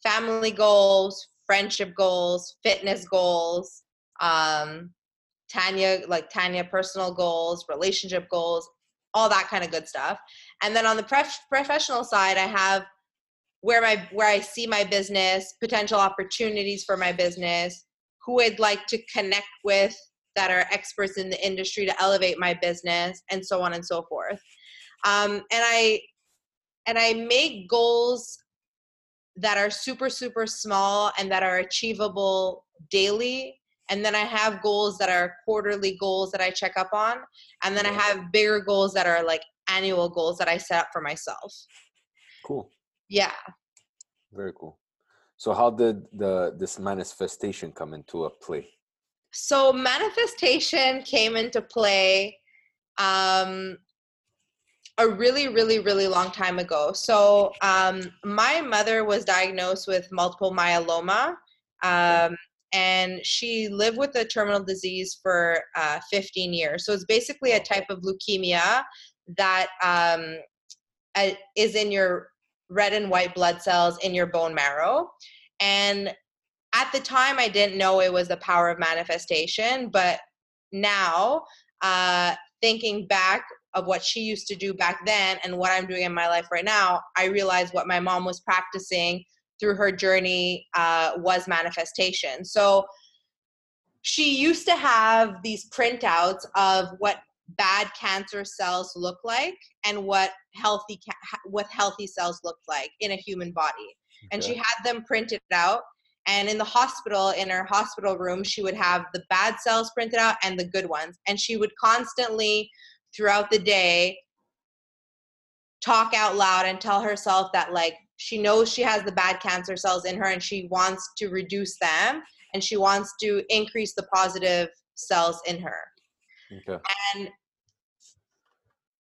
family goals, friendship goals, fitness goals, um, Tanya, like Tanya personal goals, relationship goals, all that kind of good stuff. And then on the prof- professional side, I have where my where I see my business, potential opportunities for my business, who I'd like to connect with that are experts in the industry to elevate my business and so on and so forth. Um, and i and i make goals that are super super small and that are achievable daily. And then i have goals that are quarterly goals that i check up on. And then i have bigger goals that are like annual goals that i set up for myself.
Cool.
Yeah.
Very cool. So how did the this manifestation come into a play
so manifestation came into play um, a really, really, really long time ago. So um, my mother was diagnosed with multiple myeloma. Um, and she lived with a terminal disease for uh, 15 years. So it's basically a type of leukemia that um, is in your red and white blood cells in your bone marrow. And at the time i didn't know it was the power of manifestation but now uh, thinking back of what she used to do back then and what i'm doing in my life right now i realized what my mom was practicing through her journey uh, was manifestation so she used to have these printouts of what bad cancer cells look like and what healthy what healthy cells look like in a human body okay. and she had them printed out and in the hospital in her hospital room she would have the bad cells printed out and the good ones and she would constantly throughout the day talk out loud and tell herself that like she knows she has the bad cancer cells in her and she wants to reduce them and she wants to increase the positive cells in her. Okay. And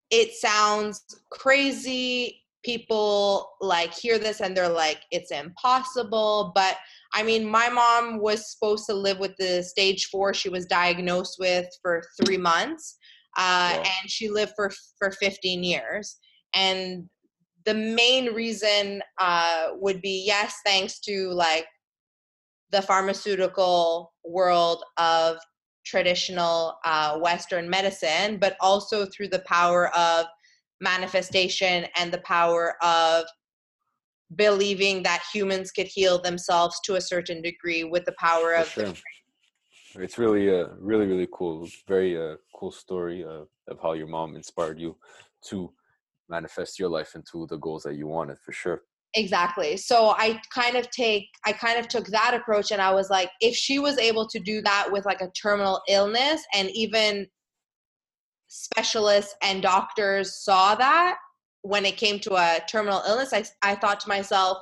it sounds crazy. People like hear this and they're like, it's impossible. But I mean, my mom was supposed to live with the stage four she was diagnosed with for three months. Uh, and she lived for for 15 years. And the main reason uh, would be yes, thanks to like the pharmaceutical world of traditional uh, Western medicine, but also through the power of manifestation and the power of believing that humans could heal themselves to a certain degree with the power of sure.
it's really a uh, really really cool. Very uh, cool story uh, of how your mom inspired you to manifest your life into the goals that you wanted for sure.
Exactly. So i kind of take i kind of took that approach and i was like if she was able to do that with like a terminal illness and even specialists and doctors saw that when it came to a terminal illness i, I thought to myself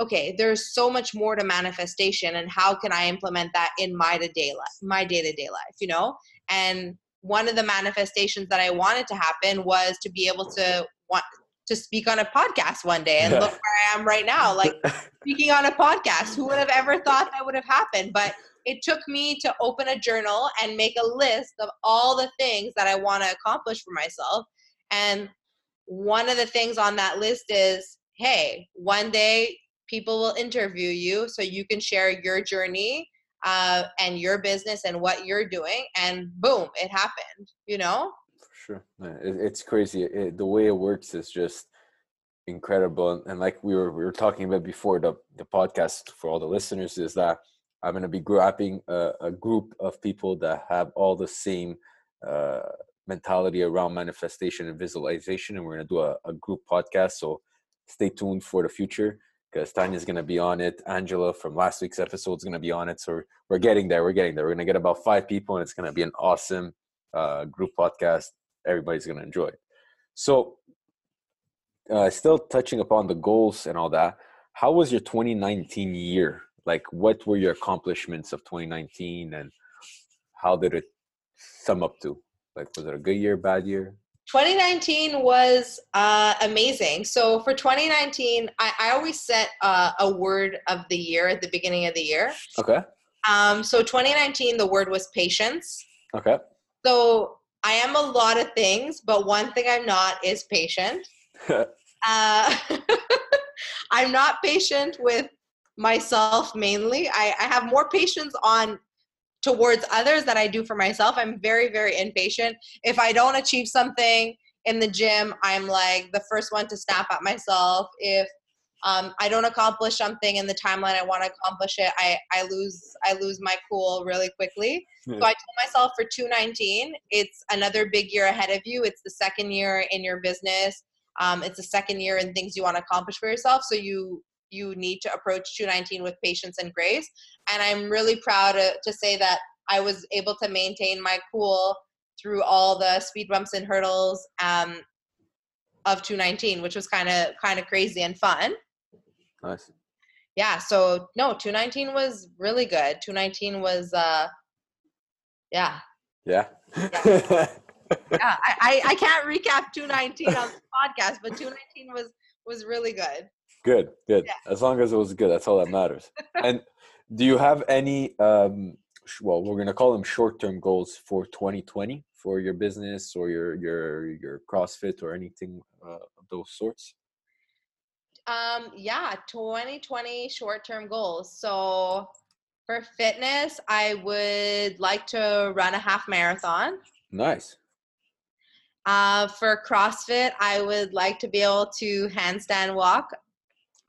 okay there's so much more to manifestation and how can i implement that in my day life my day-to-day life you know and one of the manifestations that I wanted to happen was to be able to want to speak on a podcast one day and look where I am right now, like (laughs) speaking on a podcast. Who would have ever thought that would have happened? But it took me to open a journal and make a list of all the things that I want to accomplish for myself. And one of the things on that list is hey, one day people will interview you so you can share your journey uh, and your business and what you're doing and boom it happened you know?
Sure. It's crazy. It, the way it works is just incredible. And like we were we were talking about before the the podcast for all the listeners is that i'm going to be grabbing a, a, group of people that have all the same uh, mentality around manifestation and visualization and we're going to do a, a group podcast so stay tuned for the future because Tanya's going to be on it. Angela from last week's episode is going to be on it. So we're getting there. We're getting there. We're going to get about five people, and it's going to be an awesome uh, group podcast. Everybody's going to enjoy it. So, uh, still touching upon the goals and all that, how was your 2019 year? Like, what were your accomplishments of 2019, and how did it sum up to? Like, was it a good year, bad year?
2019 was uh, amazing. So for 2019, I, I always set uh, a word of the year at the beginning of the year.
Okay.
Um, so 2019, the word was patience.
Okay.
So I am a lot of things, but one thing I'm not is patient. (laughs) uh, (laughs) I'm not patient with myself mainly. I, I have more patience on towards others that I do for myself. I'm very, very impatient. If I don't achieve something in the gym, I'm like the first one to snap at myself. If um, I don't accomplish something in the timeline I want to accomplish it, I, I lose I lose my cool really quickly. Yeah. So I told myself for 219, it's another big year ahead of you. It's the second year in your business. Um, it's the second year in things you want to accomplish for yourself. So you you need to approach 219 with patience and grace. And I'm really proud to, to say that I was able to maintain my cool through all the speed bumps and hurdles um, of 219, which was kind of kind of crazy and fun.
Nice.
Yeah. So no, 219 was really good. 219 was, uh, yeah.
Yeah.
yeah. (laughs) yeah. I, I can't recap 219 on the podcast, but 219 was was really good.
Good, good. Yeah. As long as it was good, that's all that matters. and do you have any um well, we're going to call them short-term goals for 2020 for your business or your your your CrossFit or anything uh, of those sorts?
Um yeah, 2020 short-term goals. So for fitness, I would like to run a half marathon.
Nice.
Uh, for CrossFit, I would like to be able to handstand walk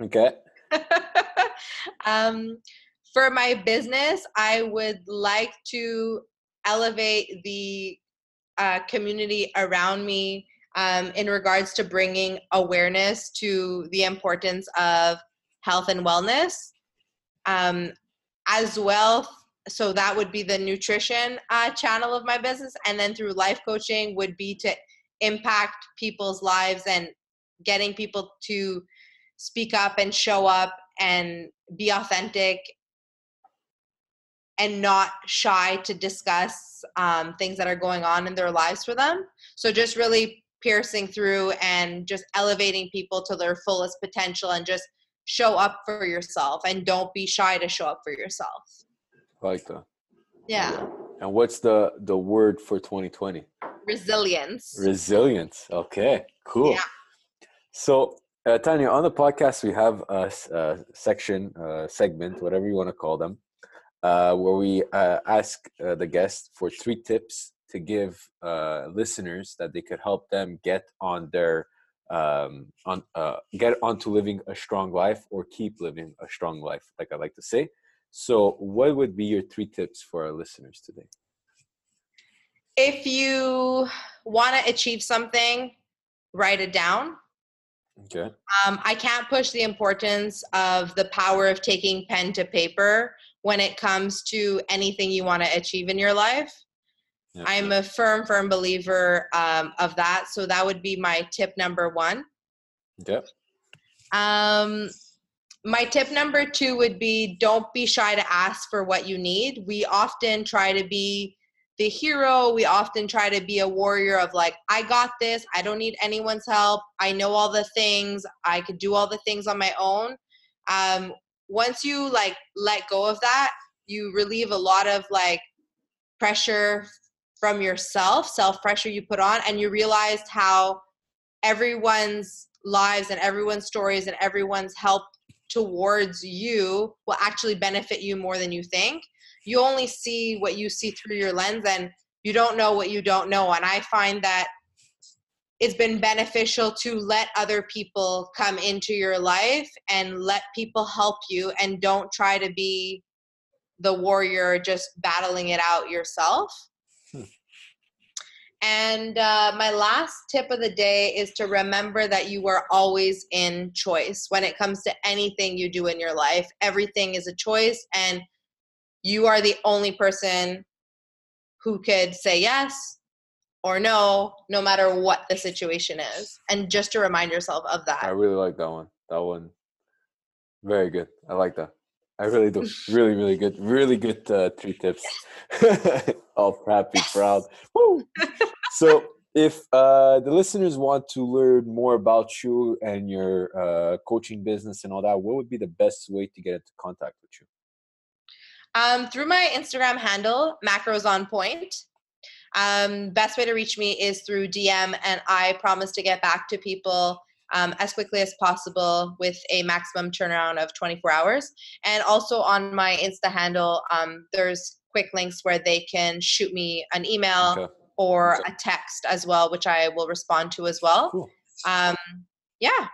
Okay. (laughs)
um, for my business, I would like to elevate the uh, community around me um, in regards to bringing awareness to the importance of health and wellness um, as well so that would be the nutrition uh, channel of my business and then through life coaching would be to impact people's lives and getting people to speak up and show up and be authentic and not shy to discuss um, things that are going on in their lives for them. So just really piercing through and just elevating people to their fullest potential and just show up for yourself and don't be shy to show up for yourself.
like that.
Yeah.
And what's the the word for 2020?
Resilience.
Resilience. Okay, cool.
Yeah.
So, uh, Tanya, on the podcast, we have a, a section, a segment, whatever you want to call them, uh, where we uh, ask uh, the guest for three tips to give uh, listeners that they could help them get on their um, on uh, get onto living a strong life or keep living a strong life, like I like to say. So, what would be your three tips for our listeners today?
If you want to achieve something, write it down.
Okay.
Um, I can't push the importance of the power of taking pen to paper when it comes to anything you want to achieve in your life. Yeah. I'm a firm, firm believer um, of that. So that would be my tip number one.
Yep.
Um, my tip number two would be don't be shy to ask for what you need. We often try to be the hero. We often try to be a warrior of like, I got this. I don't need anyone's help. I know all the things. I could do all the things on my own. Um, once you like let go of that, you relieve a lot of like pressure from yourself, self pressure you put on, and you realized how everyone's lives and everyone's stories and everyone's help towards you will actually benefit you more than you think. You only see what you see through your lens and you don't know what you don't know. And I find that it's been beneficial to let other people come into your life and let people help you and don't try to be the warrior just battling it out yourself. Hmm. And uh, my last tip of the day is to remember that you are always in choice when it comes to anything you do in your life. Everything is a choice, and you are the only person who could say yes or no, no matter what the situation is. And just to remind yourself of that.
I really like that one. That one, very good. I like that. I really do. Really, really good. Really good uh, three tips. (laughs) All happy, proud. Woo! (laughs) so, if uh, the listeners want to learn more about you and your uh, coaching business and all that, what would be the best way to get into contact with you?
Um, through my Instagram handle, macros on point. Um, best way to reach me is through DM, and I promise to get back to people um, as quickly as possible with a maximum turnaround of 24 hours. And also on my Insta handle, um, there's quick links where they can shoot me an email okay. or a text as well, which I will respond to as well. Cool. Um, yeah.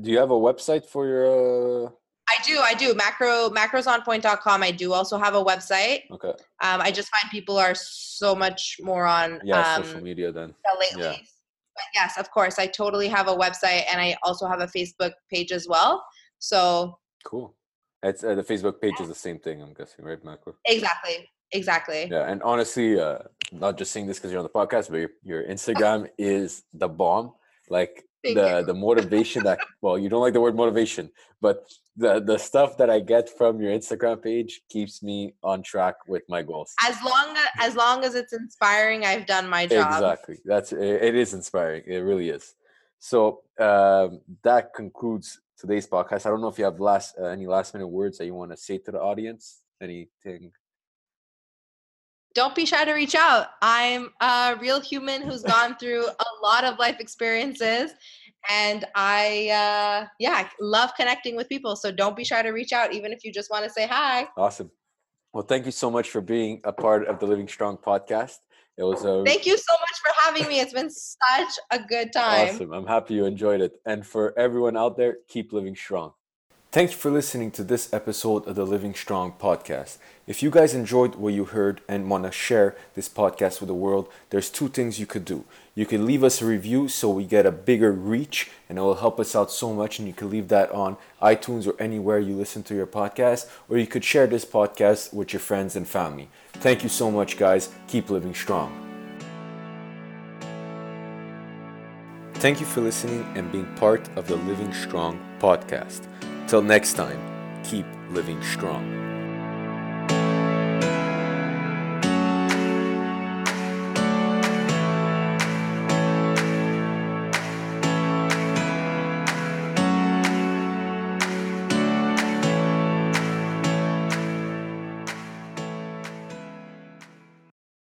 Do you have a website for your? Uh...
I do, I do. Macro macrosonpoint.com. I do also have a website.
Okay.
Um, I just find people are so much more on
yeah, um, social media then.
Lately. Yeah but yes, of course, I totally have a website and I also have a Facebook page as well. So
cool. It's uh, the Facebook page is the same thing, I'm guessing, right, Macro?
Exactly. Exactly.
Yeah, and honestly, uh, not just saying this because you're on the podcast, but your, your Instagram is the bomb. Like the the motivation that well, you don't like the word motivation, but the the stuff that I get from your Instagram page keeps me on track with my goals.
As long as as long as it's inspiring, I've done my job.
Exactly. That's it is inspiring. It really is. So um, that concludes today's podcast. I don't know if you have last uh, any last minute words that you want to say to the audience. Anything?
Don't be shy to reach out. I'm a real human who's (laughs) gone through a lot of life experiences and I, uh, yeah, love connecting with people. So don't be shy to reach out, even if you just want to say hi.
Awesome. Well, thank you so much for being a part of the Living Strong podcast. It was a
thank you so much for having me. It's been such a good time.
Awesome. I'm happy you enjoyed it. And for everyone out there, keep living strong. Thanks for listening to this episode of the Living Strong podcast. If you guys enjoyed what you heard and want to share this podcast with the world, there's two things you could do. You can leave us a review so we get a bigger reach and it will help us out so much and you can leave that on iTunes or anywhere you listen to your podcast or you could share this podcast with your friends and family. Thank you so much guys. Keep living strong. Thank you for listening and being part of the Living Strong podcast. Till next time, keep living strong.